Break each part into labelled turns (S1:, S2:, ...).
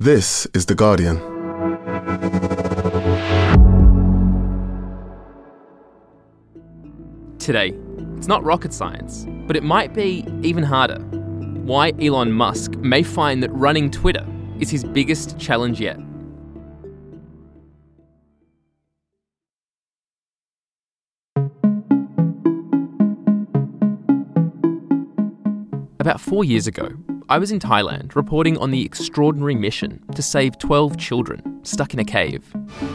S1: This is The Guardian.
S2: Today, it's not rocket science, but it might be even harder. Why Elon Musk may find that running Twitter is his biggest challenge yet. About four years ago, I was in Thailand reporting on the extraordinary mission to save 12 children stuck in a cave.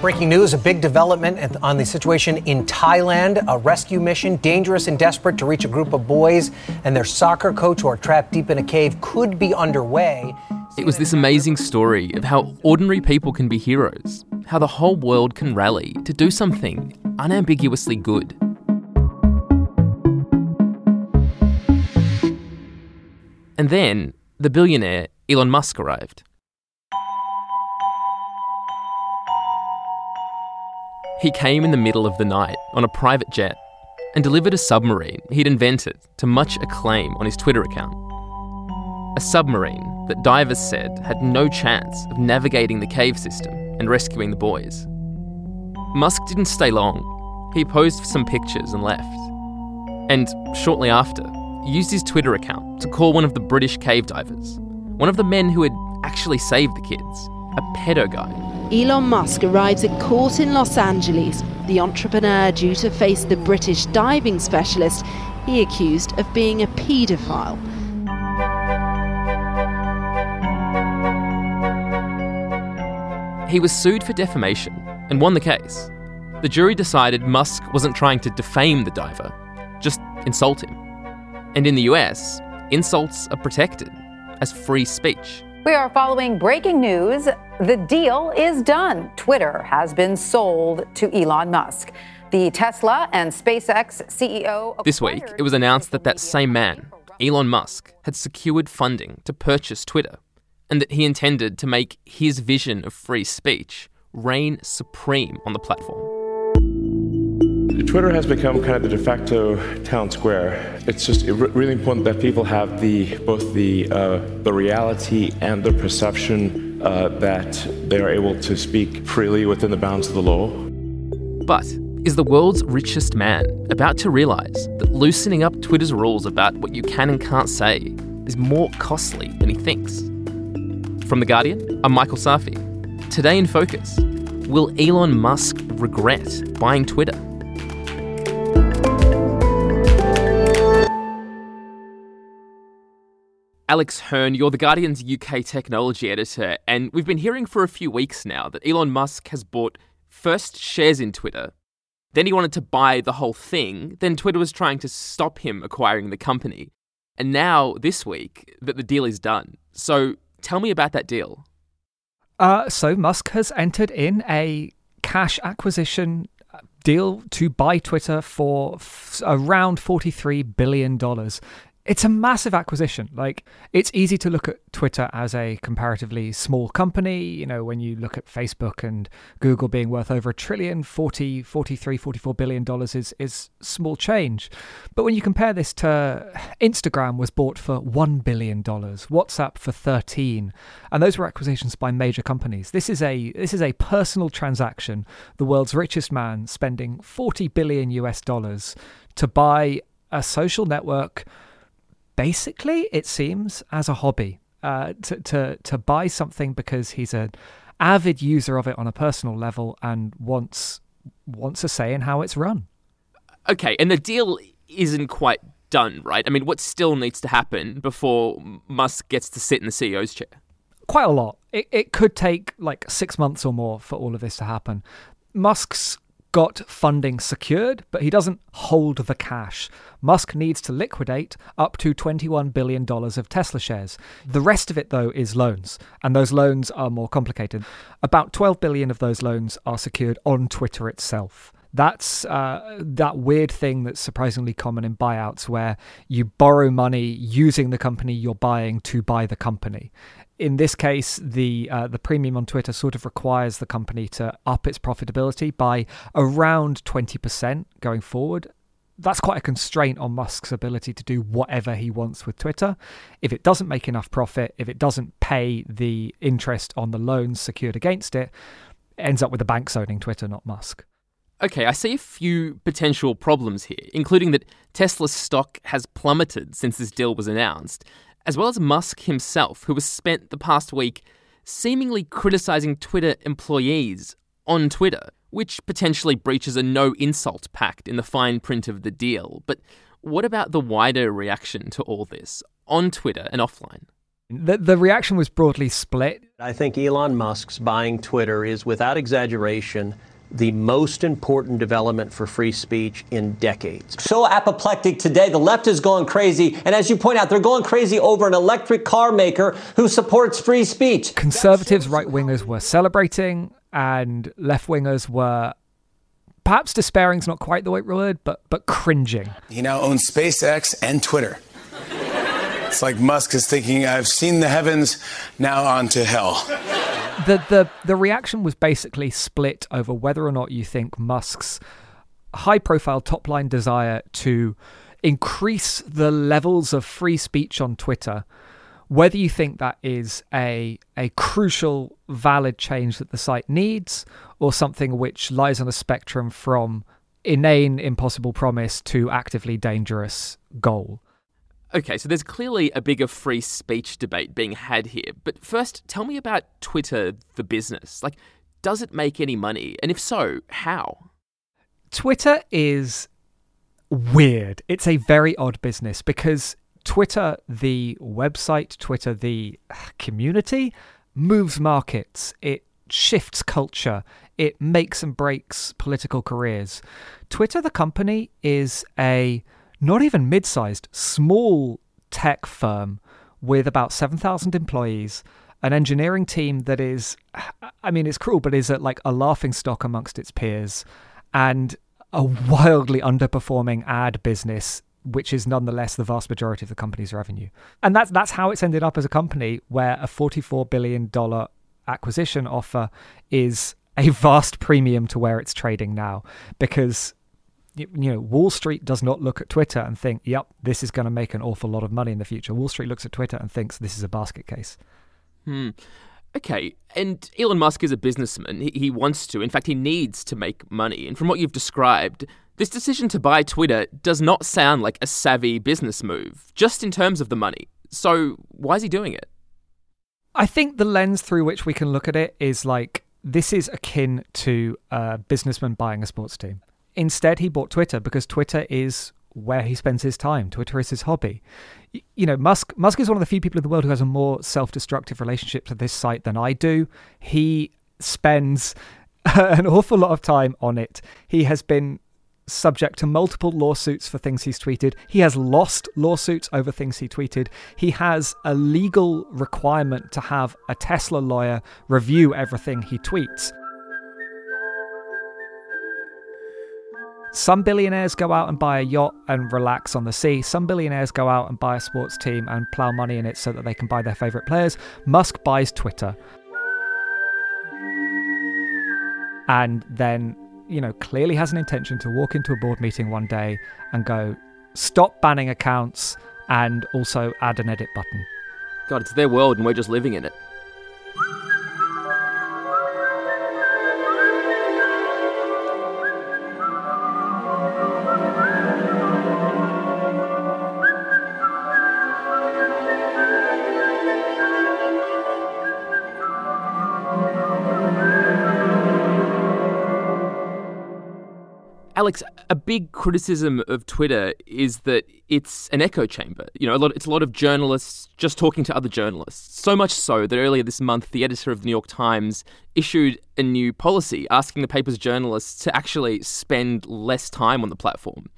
S3: Breaking news a big development on the situation in Thailand. A rescue mission, dangerous and desperate to reach a group of boys and their soccer coach who are trapped deep in a cave, could be underway.
S2: It was this amazing story of how ordinary people can be heroes, how the whole world can rally to do something unambiguously good. And then the billionaire Elon Musk arrived. He came in the middle of the night on a private jet and delivered a submarine he'd invented to much acclaim on his Twitter account. A submarine that divers said had no chance of navigating the cave system and rescuing the boys. Musk didn't stay long. He posed for some pictures and left. And shortly after, used his Twitter account to call one of the British cave divers, one of the men who had actually saved the kids, a pedo guy.
S4: Elon Musk arrives at court in Los Angeles. The entrepreneur due to face the British diving specialist he accused of being a paedophile.
S2: He was sued for defamation and won the case. The jury decided Musk wasn't trying to defame the diver, just insult him. And in the US, insults are protected as free speech.
S5: We are following breaking news. The deal is done. Twitter has been sold to Elon Musk. The Tesla and SpaceX CEO.
S2: This week, it was announced that that same man, Elon Musk, had secured funding to purchase Twitter and that he intended to make his vision of free speech reign supreme on the platform.
S6: Twitter has become kind of the de facto town square. It's just really important that people have the both the uh, the reality and the perception uh, that they are able to speak freely within the bounds of the law.
S2: But is the world's richest man about to realize that loosening up Twitter's rules about what you can and can't say is more costly than he thinks? From The Guardian, I'm Michael Safi. Today in Focus, will Elon Musk regret buying Twitter? Alex Hern, you're The Guardian's UK technology editor, and we've been hearing for a few weeks now that Elon Musk has bought first shares in Twitter, then he wanted to buy the whole thing, then Twitter was trying to stop him acquiring the company. And now, this week, that the deal is done. So tell me about that deal.
S7: Uh, so Musk has entered in a cash acquisition deal to buy Twitter for f- around $43 billion it's a massive acquisition. Like it's easy to look at Twitter as a comparatively small company, you know, when you look at Facebook and Google being worth over a trillion, 40, 43, 44 billion dollars is is small change. But when you compare this to Instagram was bought for 1 billion dollars, WhatsApp for 13, and those were acquisitions by major companies. This is a this is a personal transaction, the world's richest man spending 40 billion US dollars to buy a social network basically, it seems, as a hobby. Uh, to, to to buy something because he's an avid user of it on a personal level and wants wants a say in how it's run.
S2: Okay, and the deal isn't quite done, right? I mean, what still needs to happen before Musk gets to sit in the CEO's chair?
S7: Quite a lot. It, it could take like six months or more for all of this to happen. Musk's got funding secured, but he doesn't hold the cash. Musk needs to liquidate up to $21 billion of Tesla shares. The rest of it, though, is loans, and those loans are more complicated. About 12 billion of those loans are secured on Twitter itself. That's uh, that weird thing that's surprisingly common in buyouts where you borrow money using the company you're buying to buy the company in this case, the uh, the premium on Twitter sort of requires the company to up its profitability by around twenty percent going forward. that's quite a constraint on Musk's ability to do whatever he wants with Twitter. If it doesn't make enough profit, if it doesn't pay the interest on the loans secured against it, it ends up with the banks owning Twitter, not Musk.
S2: Okay, I see a few potential problems here, including that Tesla's stock has plummeted since this deal was announced, as well as Musk himself, who has spent the past week seemingly criticizing Twitter employees on Twitter which potentially breaches a no insult pact in the fine print of the deal. But what about the wider reaction to all this on Twitter and offline?
S7: The, the reaction was broadly split.
S1: I think Elon Musk's buying Twitter is, without exaggeration, the most important development for free speech in decades.
S8: So apoplectic today, the left is going crazy. And as you point out, they're going crazy over an electric car maker who supports free speech.
S7: Conservatives, right wingers were celebrating and left wingers were perhaps despairing is not quite the right word, but but cringing.
S9: He now owns SpaceX and Twitter. it's like Musk is thinking, I've seen the heavens, now on to hell.
S7: The the the reaction was basically split over whether or not you think Musk's high profile top line desire to increase the levels of free speech on Twitter whether you think that is a a crucial valid change that the site needs or something which lies on a spectrum from inane impossible promise to actively dangerous goal
S2: Okay, so there's clearly a bigger free speech debate being had here. But first, tell me about Twitter, the business. Like, does it make any money? And if so, how?
S7: Twitter is weird. It's a very odd business because Twitter, the website, Twitter, the uh, community, moves markets. It shifts culture. It makes and breaks political careers. Twitter, the company, is a not even mid sized, small tech firm with about 7,000 employees, an engineering team that is, I mean, it's cruel, but is at like a laughing stock amongst its peers, and a wildly underperforming ad business which is nonetheless the vast majority of the company's revenue. And that's that's how it's ended up as a company where a 44 billion dollar acquisition offer is a vast premium to where it's trading now because you know Wall Street does not look at Twitter and think, "Yep, this is going to make an awful lot of money in the future." Wall Street looks at Twitter and thinks this is a basket case.
S2: Hmm. Okay, and Elon Musk is a businessman. He, he wants to, in fact, he needs to make money. And from what you've described, this decision to buy Twitter does not sound like a savvy business move, just in terms of the money. So, why is he doing it?
S7: I think the lens through which we can look at it is like this is akin to a businessman buying a sports team. Instead, he bought Twitter because Twitter is where he spends his time. Twitter is his hobby. You know, Musk Musk is one of the few people in the world who has a more self-destructive relationship to this site than I do. He spends an awful lot of time on it. He has been subject to multiple lawsuits for things he's tweeted. He has lost lawsuits over things he tweeted. He has a legal requirement to have a Tesla lawyer review everything he tweets. Some billionaires go out and buy a yacht and relax on the sea. Some billionaires go out and buy a sports team and plow money in it so that they can buy their favorite players. Musk buys Twitter. And then you know, clearly has an intention to walk into a board meeting one day and go, stop banning accounts and also add an edit button.
S2: God, it's their world and we're just living in it. A big criticism of Twitter is that it's an echo chamber. You know, a lot, it's a lot of journalists just talking to other journalists. So much so that earlier this month, the editor of the New York Times issued a new policy asking the paper's journalists to actually spend less time on the platform.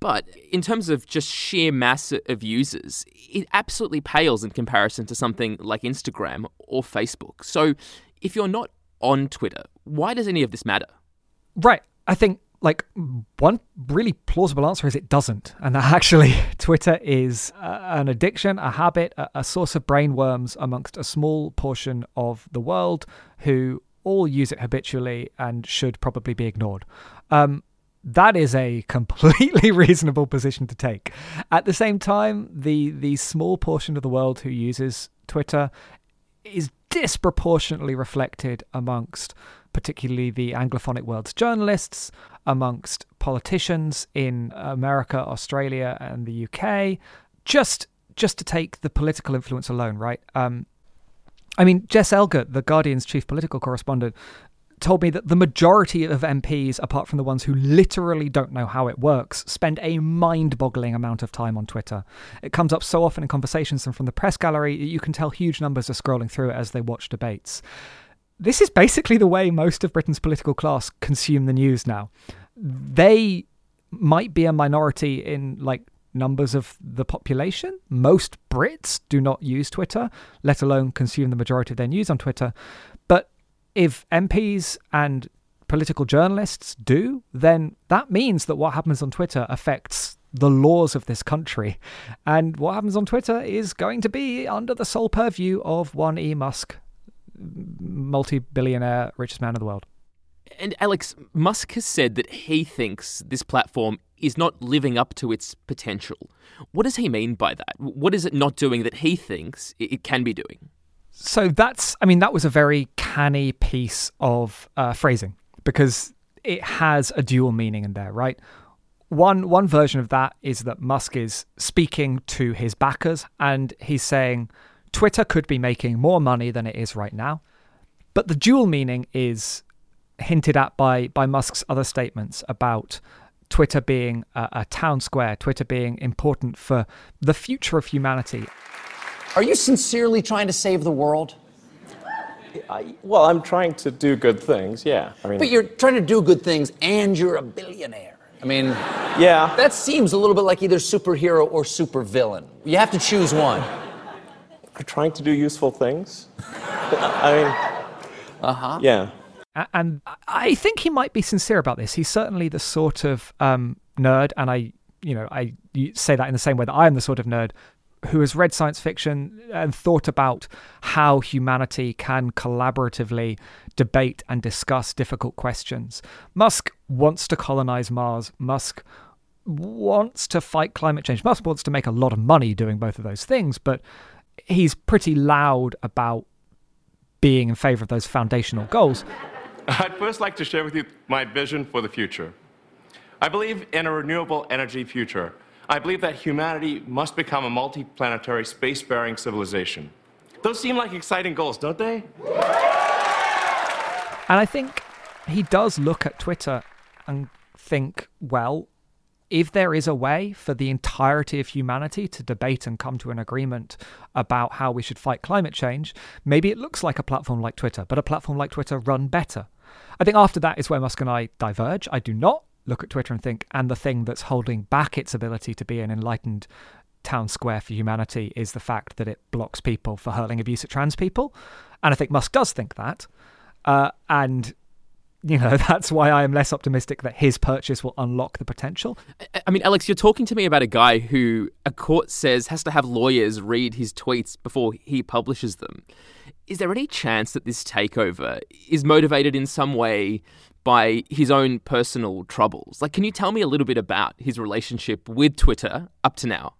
S2: But in terms of just sheer mass of users, it absolutely pales in comparison to something like Instagram or Facebook. So if you're not on Twitter, why does any of this matter?
S7: Right. I think like one really plausible answer is it doesn't and that actually twitter is uh, an addiction a habit a, a, source of brain worms amongst a small portion of the world who all use it habitually and should probably be ignored um, that is a completely reasonable position to take. At the same time, the the small portion of the world who uses Twitter is disproportionately reflected amongst particularly the Anglophonic world's journalists, amongst politicians in America, Australia, and the UK. Just just to take the political influence alone, right? Um, I mean, Jess Elgot, the Guardian's chief political correspondent, told me that the majority of MPs, apart from the ones who literally don't know how it works, spend a mind boggling amount of time on Twitter. It comes up so often in conversations and from the press gallery, you can tell huge numbers are scrolling through it as they watch debates. This is basically the way most of Britain's political class consume the news now. They might be a minority in like numbers of the population. Most Brits do not use Twitter, let alone consume the majority of their news on Twitter. But if MPs and political journalists do, then that means that what happens on Twitter affects the laws of this country. And what happens on Twitter is going to be under the sole purview of one E. Musk, multi billionaire, richest man in the world.
S2: And Alex, Musk has said that he thinks this platform is not living up to its potential. What does he mean by that? What is it not doing that he thinks it can be doing?
S7: So that's, I mean, that was a very canny piece of uh, phrasing because it has a dual meaning in there, right? One one version of that is that Musk is speaking to his backers and he's saying Twitter could be making more money than it is right now. But the dual meaning is hinted at by by Musk's other statements about Twitter being a, a town square, Twitter being important for the future of humanity.
S10: Are you sincerely trying to save the world?
S6: I, well, I'm trying to do good things, yeah.
S10: I mean, but you're trying to do good things and you're a billionaire. I mean,
S6: yeah.
S10: That seems a little bit like either superhero or supervillain. You have to choose one.
S6: I'm trying to do useful things. I mean,
S10: uh huh.
S6: Yeah.
S7: And I think he might be sincere about this. He's certainly the sort of um, nerd, and I, you know, I say that in the same way that I am the sort of nerd who has read science fiction and thought about how humanity can collaboratively debate and discuss difficult questions. Musk wants to colonize Mars. Musk wants to fight climate change. Musk wants to make a lot of money doing both of those things, but he's pretty loud about being in favor of those foundational goals.
S6: I'd first like to share with you my vision for the future. I believe in a renewable energy future. I believe that humanity must become a multi-planetary space-faring civilization. Those seem like exciting goals, don't they?
S7: And I think he does look at Twitter and think, well, if there is a way for the entirety of humanity to debate and come to an agreement about how we should fight climate change, maybe it looks like a platform like Twitter, but a platform like Twitter run better. I think after that is where Musk and I diverge. I do not look at Twitter and think, and the thing that's holding back its ability to be an enlightened town square for humanity is the fact that it blocks people for hurling abuse at trans people. And I think Musk does think that. Uh, and you know that's why I am less optimistic that his purchase will unlock the potential.
S2: I mean, Alex, you're talking to me about a guy who a court says has to have lawyers read his tweets before he publishes them. Is there any chance that this takeover is motivated in some way by his own personal troubles? Like, can you tell me a little bit about his relationship with Twitter up to now?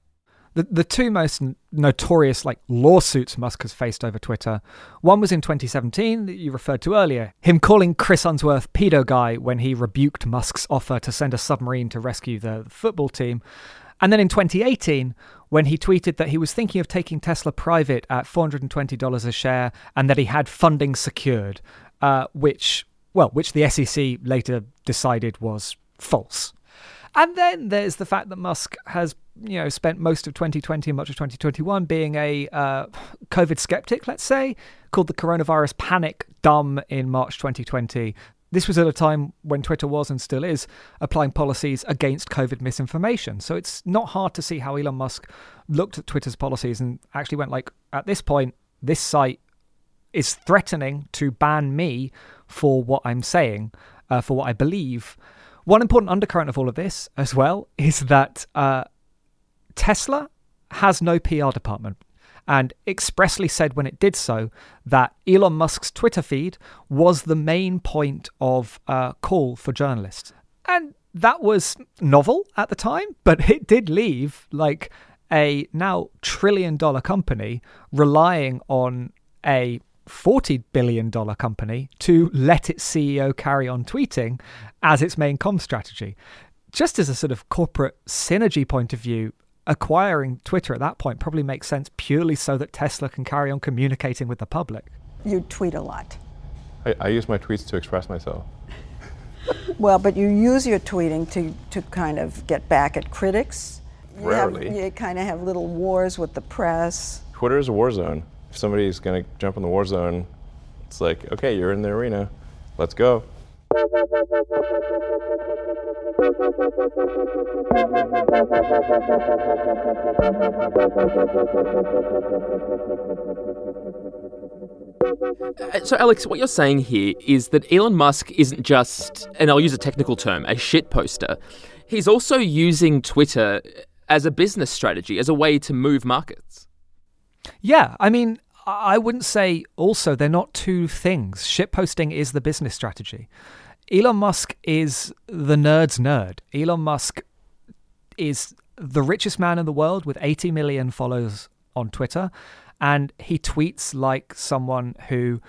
S7: The, the two most notorious like lawsuits Musk has faced over Twitter. One was in 2017 that you referred to earlier, him calling Chris Unsworth pedo guy when he rebuked Musk's offer to send a submarine to rescue the football team. And then in 2018, when he tweeted that he was thinking of taking Tesla private at $420 a share and that he had funding secured, uh, which, well, which the SEC later decided was false. And then there's the fact that Musk has, you know, spent most of 2020 and much of 2021 being a uh, COVID skeptic, let's say, called the coronavirus panic dumb in March 2020. This was at a time when Twitter was and still is applying policies against COVID misinformation. So it's not hard to see how Elon Musk looked at Twitter's policies and actually went like, at this point, this site is threatening to ban me for what I'm saying, uh, for what I believe. One important undercurrent of all of this, as well, is that uh, Tesla has no PR department and expressly said when it did so that Elon Musk's Twitter feed was the main point of uh, call for journalists. And that was novel at the time, but it did leave like a now trillion dollar company relying on a $40 billion company to let its CEO carry on tweeting as its main com strategy. Just as a sort of corporate synergy point of view, acquiring Twitter at that point probably makes sense purely so that Tesla can carry on communicating with the public.
S11: You tweet a lot.
S6: I, I use my tweets to express myself.
S11: well, but you use your tweeting to, to kind of get back at critics. You
S6: Rarely.
S11: Have, you kind of have little wars with the press.
S6: Twitter is a war zone. If somebody's going to jump in the war zone, it's like, okay, you're in the arena. Let's go.
S2: Uh, So, Alex, what you're saying here is that Elon Musk isn't just, and I'll use a technical term, a shit poster. He's also using Twitter as a business strategy, as a way to move markets.
S7: Yeah, I mean, I I wouldn't say also they're not two things. Shitposting is the business strategy. Elon Musk is the nerd's nerd. Elon Musk is the richest man in the world with 80 million followers on Twitter, and he tweets like someone who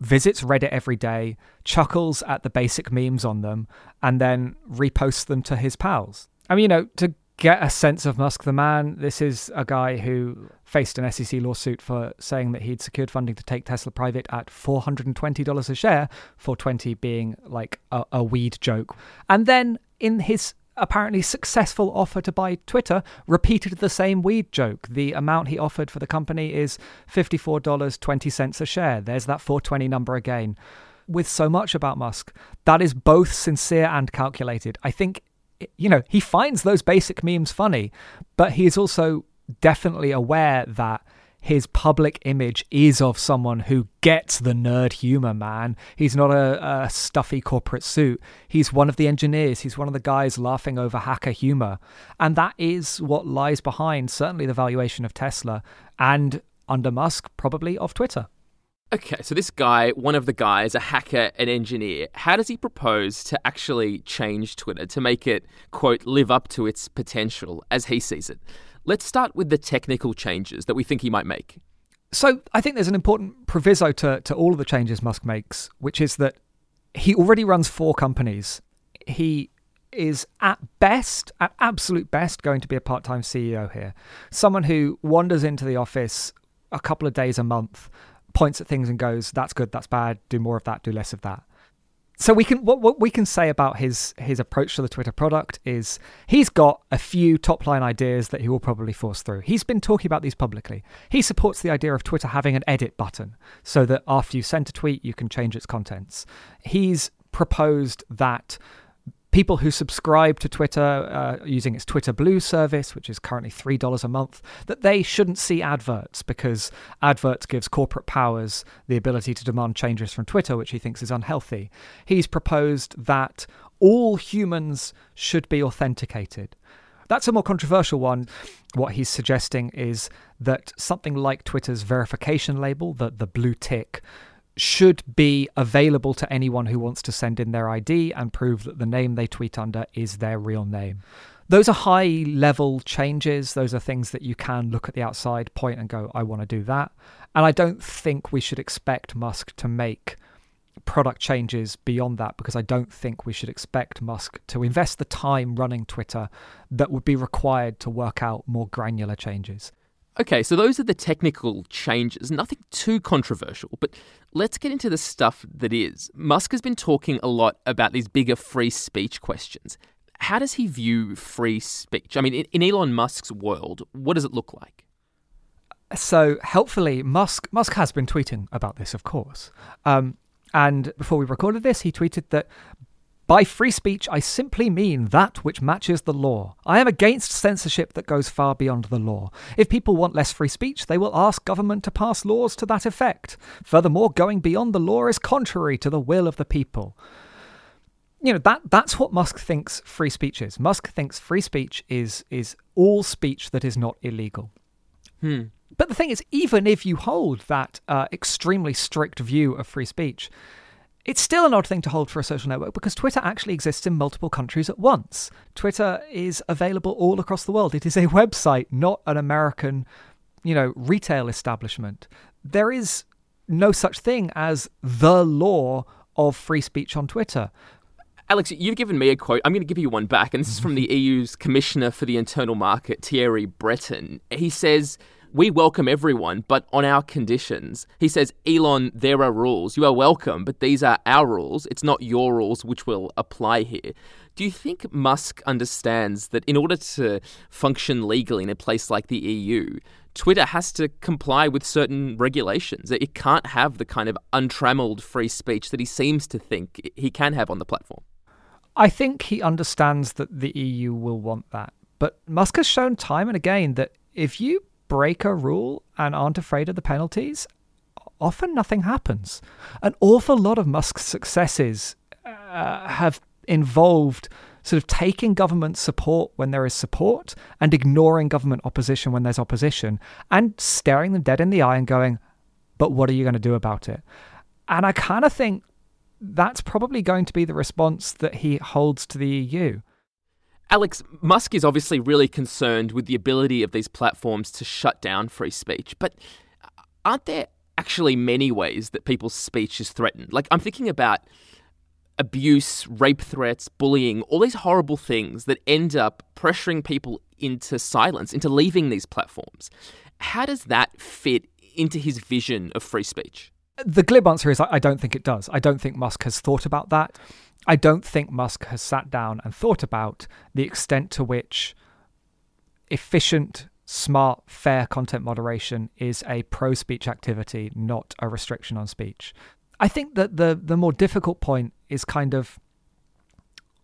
S7: visits Reddit every day, chuckles at the basic memes on them, and then reposts them to his pals. I mean, you know, to get a sense of Musk the man, this is a guy who faced an SEC lawsuit for saying that he'd secured funding to take Tesla private at $420 a share, 420 being like a, a weed joke. And then in his apparently successful offer to buy Twitter repeated the same weed joke. The amount he offered for the company is $54.20 a share. There's that 420 number again. With so much about Musk, that is both sincere and calculated. I think, you know, he finds those basic memes funny, but he is also definitely aware that his public image is of someone who gets the nerd humor, man. He's not a, a, stuffy corporate suit. He's one of the engineers. He's one of the guys laughing over hacker humor. And that is what lies behind certainly the valuation of Tesla and under Musk, probably of Twitter.
S2: Okay, so this guy, one of the guys, a hacker, an engineer, how does he propose to actually change Twitter to make it, quote, live up to its potential as he sees it? Let's start with the technical changes that we think he might make.
S7: So I think there's an important proviso to, to all of the changes Musk makes, which is that he already runs four companies. He is at best, at absolute best, going to be a part time CEO here. Someone who wanders into the office a couple of days a month, points at things and goes, that's good, that's bad, do more of that, do less of that so we can what, what we can say about his his approach to the Twitter product is he's got a few top line ideas that he will probably force through. He's been talking about these publicly. He supports the idea of Twitter having an edit button so that after you send a tweet you can change its contents. He's proposed that people who subscribe to Twitter uh, using its Twitter Blue service, which is currently $3 a month, that they shouldn't see adverts because adverts gives corporate powers the ability to demand changes from Twitter, which he thinks is unhealthy. He's proposed that all humans should be authenticated. That's a more controversial one. What he's suggesting is that something like Twitter's verification label, the, the blue tick, should be available to anyone who wants to send in their ID and prove that the name they tweet under is their real name. Those are high level changes. Those are things that you can look at the outside, point, and go, I want to do that. And I don't think we should expect Musk to make product changes beyond that because I don't think we should expect Musk to invest the time running Twitter that would be required to work out more granular changes.
S2: Okay, so those are the technical changes, nothing too controversial, but let's get into the stuff that is. Musk has been talking a lot about these bigger free speech questions. How does he view free speech? I mean, in Elon Musk's world, what does it look like?
S7: So, helpfully, Musk Musk has been tweeting about this, of course. Um, and before we recorded this, he tweeted that by free speech, I simply mean that which matches the law. I am against censorship that goes far beyond the law. If people want less free speech, they will ask government to pass laws to that effect. Furthermore, going beyond the law is contrary to the will of the people. You know, that that's what Musk thinks free speech is. Musk thinks free speech is is all speech that is not illegal.
S2: Hmm.
S7: But the thing is, even if you hold that uh, extremely strict view of free speech, it's still an odd thing to hold for a social network because Twitter actually exists in multiple countries at once. Twitter is available all across the world. It is a website, not an American, you know, retail establishment. There is no such thing as the law of free speech on Twitter.
S2: Alex, you've given me a quote. I'm going to give you one back, and this is from the EU's Commissioner for the Internal Market, Thierry Breton. He says, we welcome everyone, but on our conditions. He says, Elon, there are rules. You are welcome, but these are our rules. It's not your rules which will apply here. Do you think Musk understands that in order to function legally in a place like the EU, Twitter has to comply with certain regulations? It can't have the kind of untrammeled free speech that he seems to think he can have on the platform.
S7: I think he understands that the EU will want that. But Musk has shown time and again that if you break a rule and aren't afraid of the penalties, often nothing happens. An awful lot of Musk's successes uh, have involved sort of taking government support when there is support and ignoring government opposition when there's opposition and staring them dead in the eye and going, but what are you going to do about it? And I kind of think that's probably going to be the response that he holds to the EU.
S2: Alex, Musk is obviously really concerned with the ability of these platforms to shut down free speech, but aren't there actually many ways that people's speech is threatened? Like, I'm thinking about abuse, rape threats, bullying, all these horrible things that end up pressuring people into silence, into leaving these platforms. How does that fit into his vision of free speech?
S7: The glib answer is I don't think it does. I don't think Musk has thought about that. I don't think Musk has sat down and thought about the extent to which efficient, smart, fair content moderation is a pro speech activity, not a restriction on speech. I think that the the more difficult point is kind of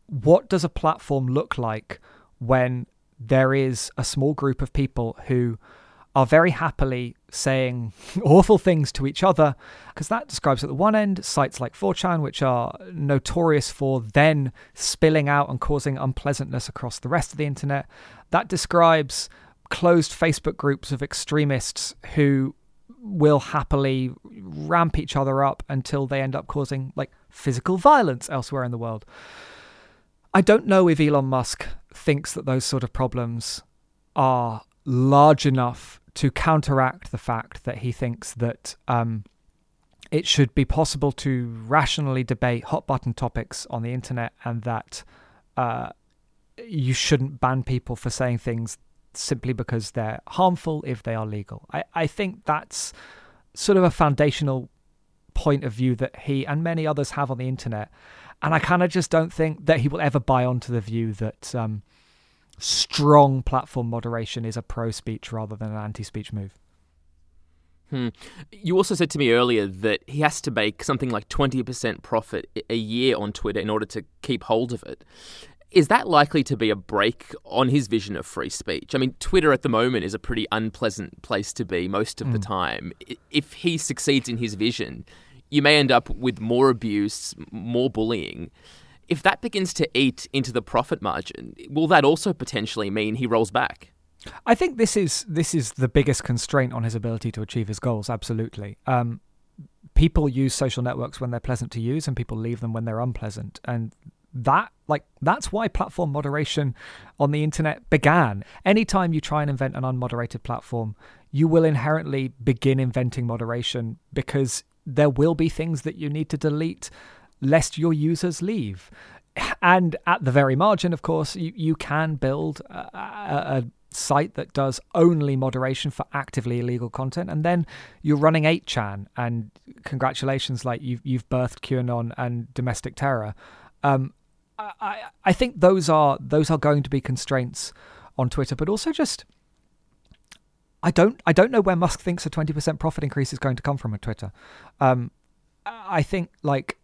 S7: what does a platform look like when there is a small group of people who are very happily saying awful things to each other, because that describes at the one end sites like 4chan, which are notorious for then spilling out and causing unpleasantness across the rest of the internet. That describes closed Facebook groups of extremists who will happily ramp each other up until they end up causing like physical violence elsewhere in the world. I don't know if Elon Musk thinks that those sort of problems are large enough to counteract the fact that he thinks that um, it should be possible to rationally debate hot button topics on the internet and that uh, you shouldn't ban people for saying things simply because they're harmful if they are legal. I, I think that's sort of a foundational point of view that he and many others have on the internet. And I kind of just don't think that he will ever buy onto the view that um, strong platform moderation is a pro speech rather than an anti speech move.
S2: Hmm. You also said to me earlier that he has to make something like 20% profit a year on Twitter in order to keep hold of it. Is that likely to be a break on his vision of free speech? I mean, Twitter at the moment is a pretty unpleasant place to be most of mm. the hmm. time. If he succeeds in his vision, you may end up with more abuse, more bullying if that begins to eat into the profit margin, will that also potentially mean he rolls back?
S7: I think this is this is the biggest constraint on his ability to achieve his goals. Absolutely. Um, people use social networks when they're pleasant to use, and people leave them when they're unpleasant, and that like that's why platform moderation on the internet began. Anytime you try and invent an unmoderated platform, you will inherently begin inventing moderation because there will be things that you need to delete lest your users leave. And at the very margin, of course, you, you can build a, a, site that does only moderation for actively illegal content, and then you're running 8chan, and congratulations, like you've you've birthed QAnon and domestic terror. Um, I I think those are those are going to be constraints on Twitter, but also just I don't I don't know where Musk thinks a twenty percent profit increase is going to come from at Twitter. Um, I think like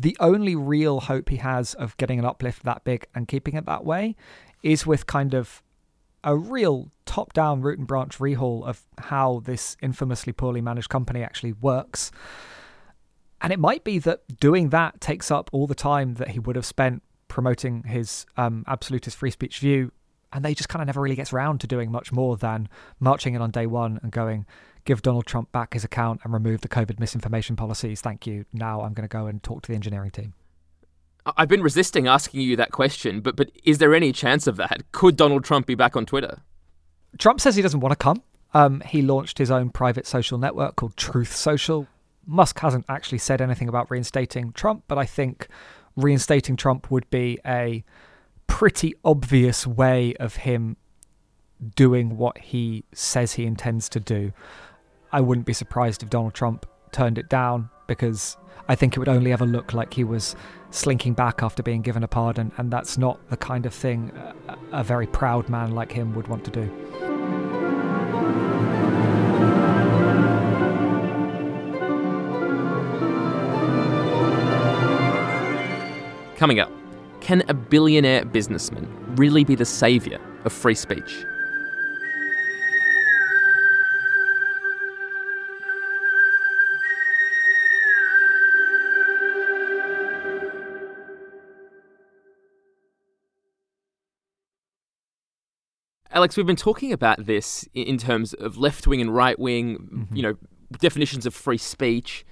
S7: the only real hope he has of getting an uplift that big and keeping it that way is with kind of a real top down root and branch rehaul of how this infamously poorly managed company actually works. And it might be that doing that takes up all the time that he would have spent promoting his um, absolutist free speech view and they just kind of never really gets around to doing much more than marching in on day one and going, give Donald Trump back his account and remove the COVID misinformation policies. Thank you. Now I'm going to go and talk to the engineering team.
S2: I've been resisting asking you that question, but but is there any chance of that? Could Donald Trump be back on Twitter?
S7: Trump says he doesn't want to come. Um, he launched his own private social network called Truth Social. Musk hasn't actually said anything about reinstating Trump, but I think reinstating Trump would be a pretty obvious way of him doing what he says he intends to do. I wouldn't be surprised if Donald Trump turned it down because I think it would only ever look like he was slinking back after being given a pardon, and that's not the kind of thing a, very proud man like him would want to do.
S2: Coming up, can a billionaire businessman really be the saviour of free speech? Alex, we've been talking about this in terms of left wing and right wing, mm-hmm. you know, definitions of free speech.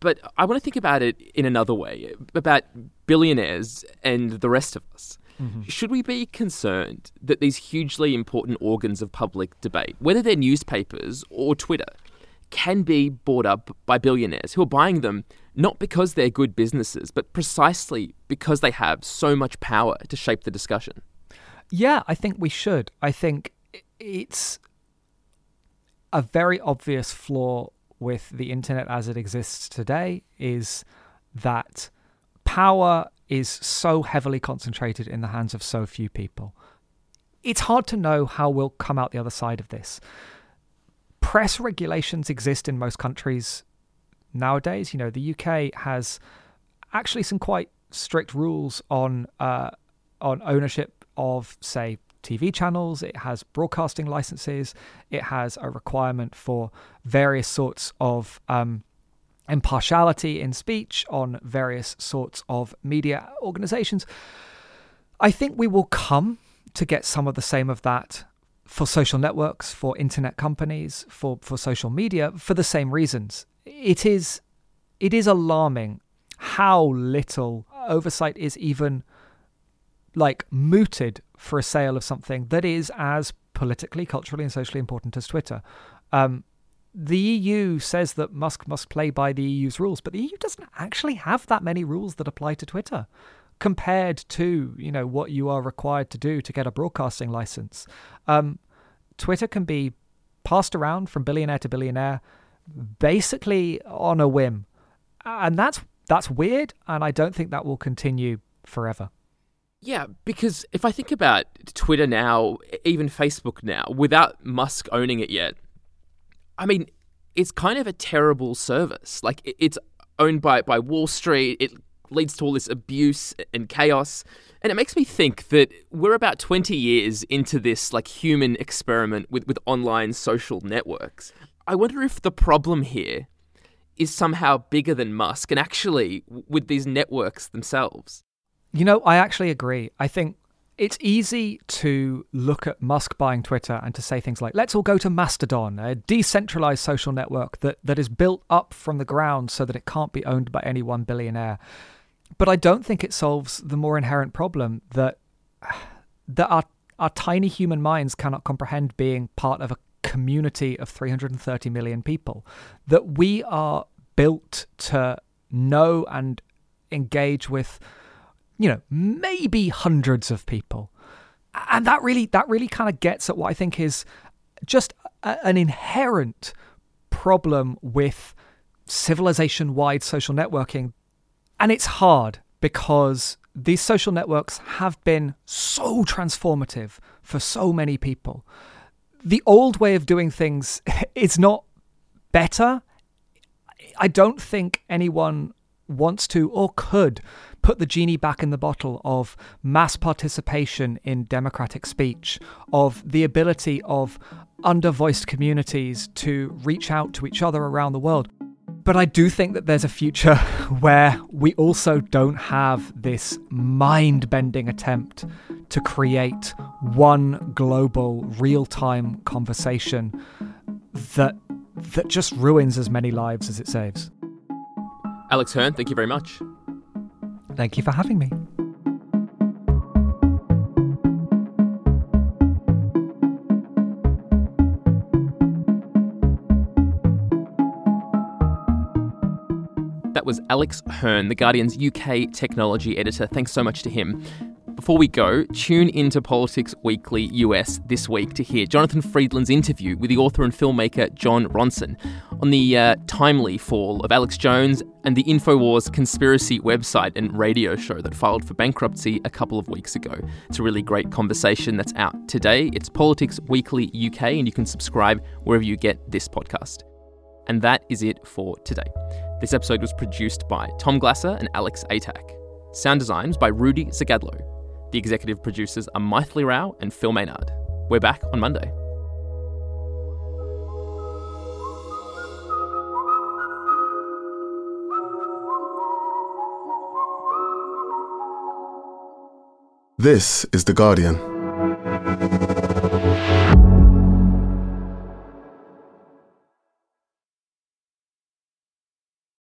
S2: But I want to think about it in another way about billionaires and the rest of us. Mm-hmm. Should we be concerned that these hugely important organs of public debate, whether they're newspapers or Twitter, can be bought up by billionaires who are buying them not because they're good businesses, but precisely because they have so much power to shape the discussion?
S7: Yeah, I think we should. I think it's a very obvious flaw with the internet as it exists today is that power is so heavily concentrated in the hands of so few people. It's hard to know how we'll come out the other side of this. Press regulations exist in most countries nowadays. You know, the UK has actually some quite strict rules on uh, on ownership of, say, TV channels, it has broadcasting licenses, it has a requirement for various sorts of um, impartiality in speech on various sorts of media organizations. I think we will come to get some of the same of that for social networks, for internet companies, for, for social media, for the same reasons. It is it is alarming how little oversight is even like mooted for a sale of something that is as politically, culturally, and socially important as Twitter. Um, the EU says that Musk must play by the EU's rules, but the EU doesn't actually have that many rules that apply to Twitter compared to you know what you are required to do to get a broadcasting license. Um, Twitter can be passed around from billionaire to billionaire basically on a whim, and that's that's weird, and I don't think that will continue forever.
S2: Yeah, because if I think about Twitter now, even Facebook now, without Musk owning it yet, I mean, it's kind of a terrible service. Like, it's owned by, by Wall Street, it leads to all this abuse and chaos. And it makes me think that we're about 20 years into this like human experiment with, with online social networks. I wonder if the problem here is somehow bigger than Musk and actually with these networks themselves.
S7: You know, I actually agree. I think it's easy to look at Musk buying Twitter and to say things like, let's all go to Mastodon, a decentralized social network that, that is built up from the ground so that it can't be owned by any one billionaire. But I don't think it solves the more inherent problem that that our our tiny human minds cannot comprehend being part of a community of 330 million people. That we are built to know and engage with you know, maybe hundreds of people. And that really that really kind of gets at what I think is just a, an inherent problem with civilization-wide social networking. And it's hard because these social networks have been so transformative for so many people. The old way of doing things is not better. I don't think anyone wants to or could put the genie back in the bottle of mass participation in democratic speech, of the ability of undervoiced communities to reach out to each other around the world. But I do think that there's a future where we also don't have this mind bending attempt to create one global real-time conversation that that just ruins as many lives as it saves.
S2: Alex Hern, thank you very much.
S7: Thank you for having me.
S2: That was Alex Hern, The Guardian's UK technology editor. Thanks so much to him. Before we go, tune into Politics Weekly US this week to hear Jonathan Freedland's interview with the author and filmmaker Jon Ronson on the uh, timely fall of Alex Jones and the InfoWars conspiracy website and radio show that filed for bankruptcy a couple of weeks ago. It's a really great conversation that's out today. It's Politics Weekly UK, and you can subscribe wherever you get this podcast. And that is it for today. This episode was produced by Tom Glasser and Alex Atack. Sound designs by Rudy Zagadlo. The executive producers are Mythili Rao and Phil Maynard. We're back on Monday.
S12: This is The Guardian.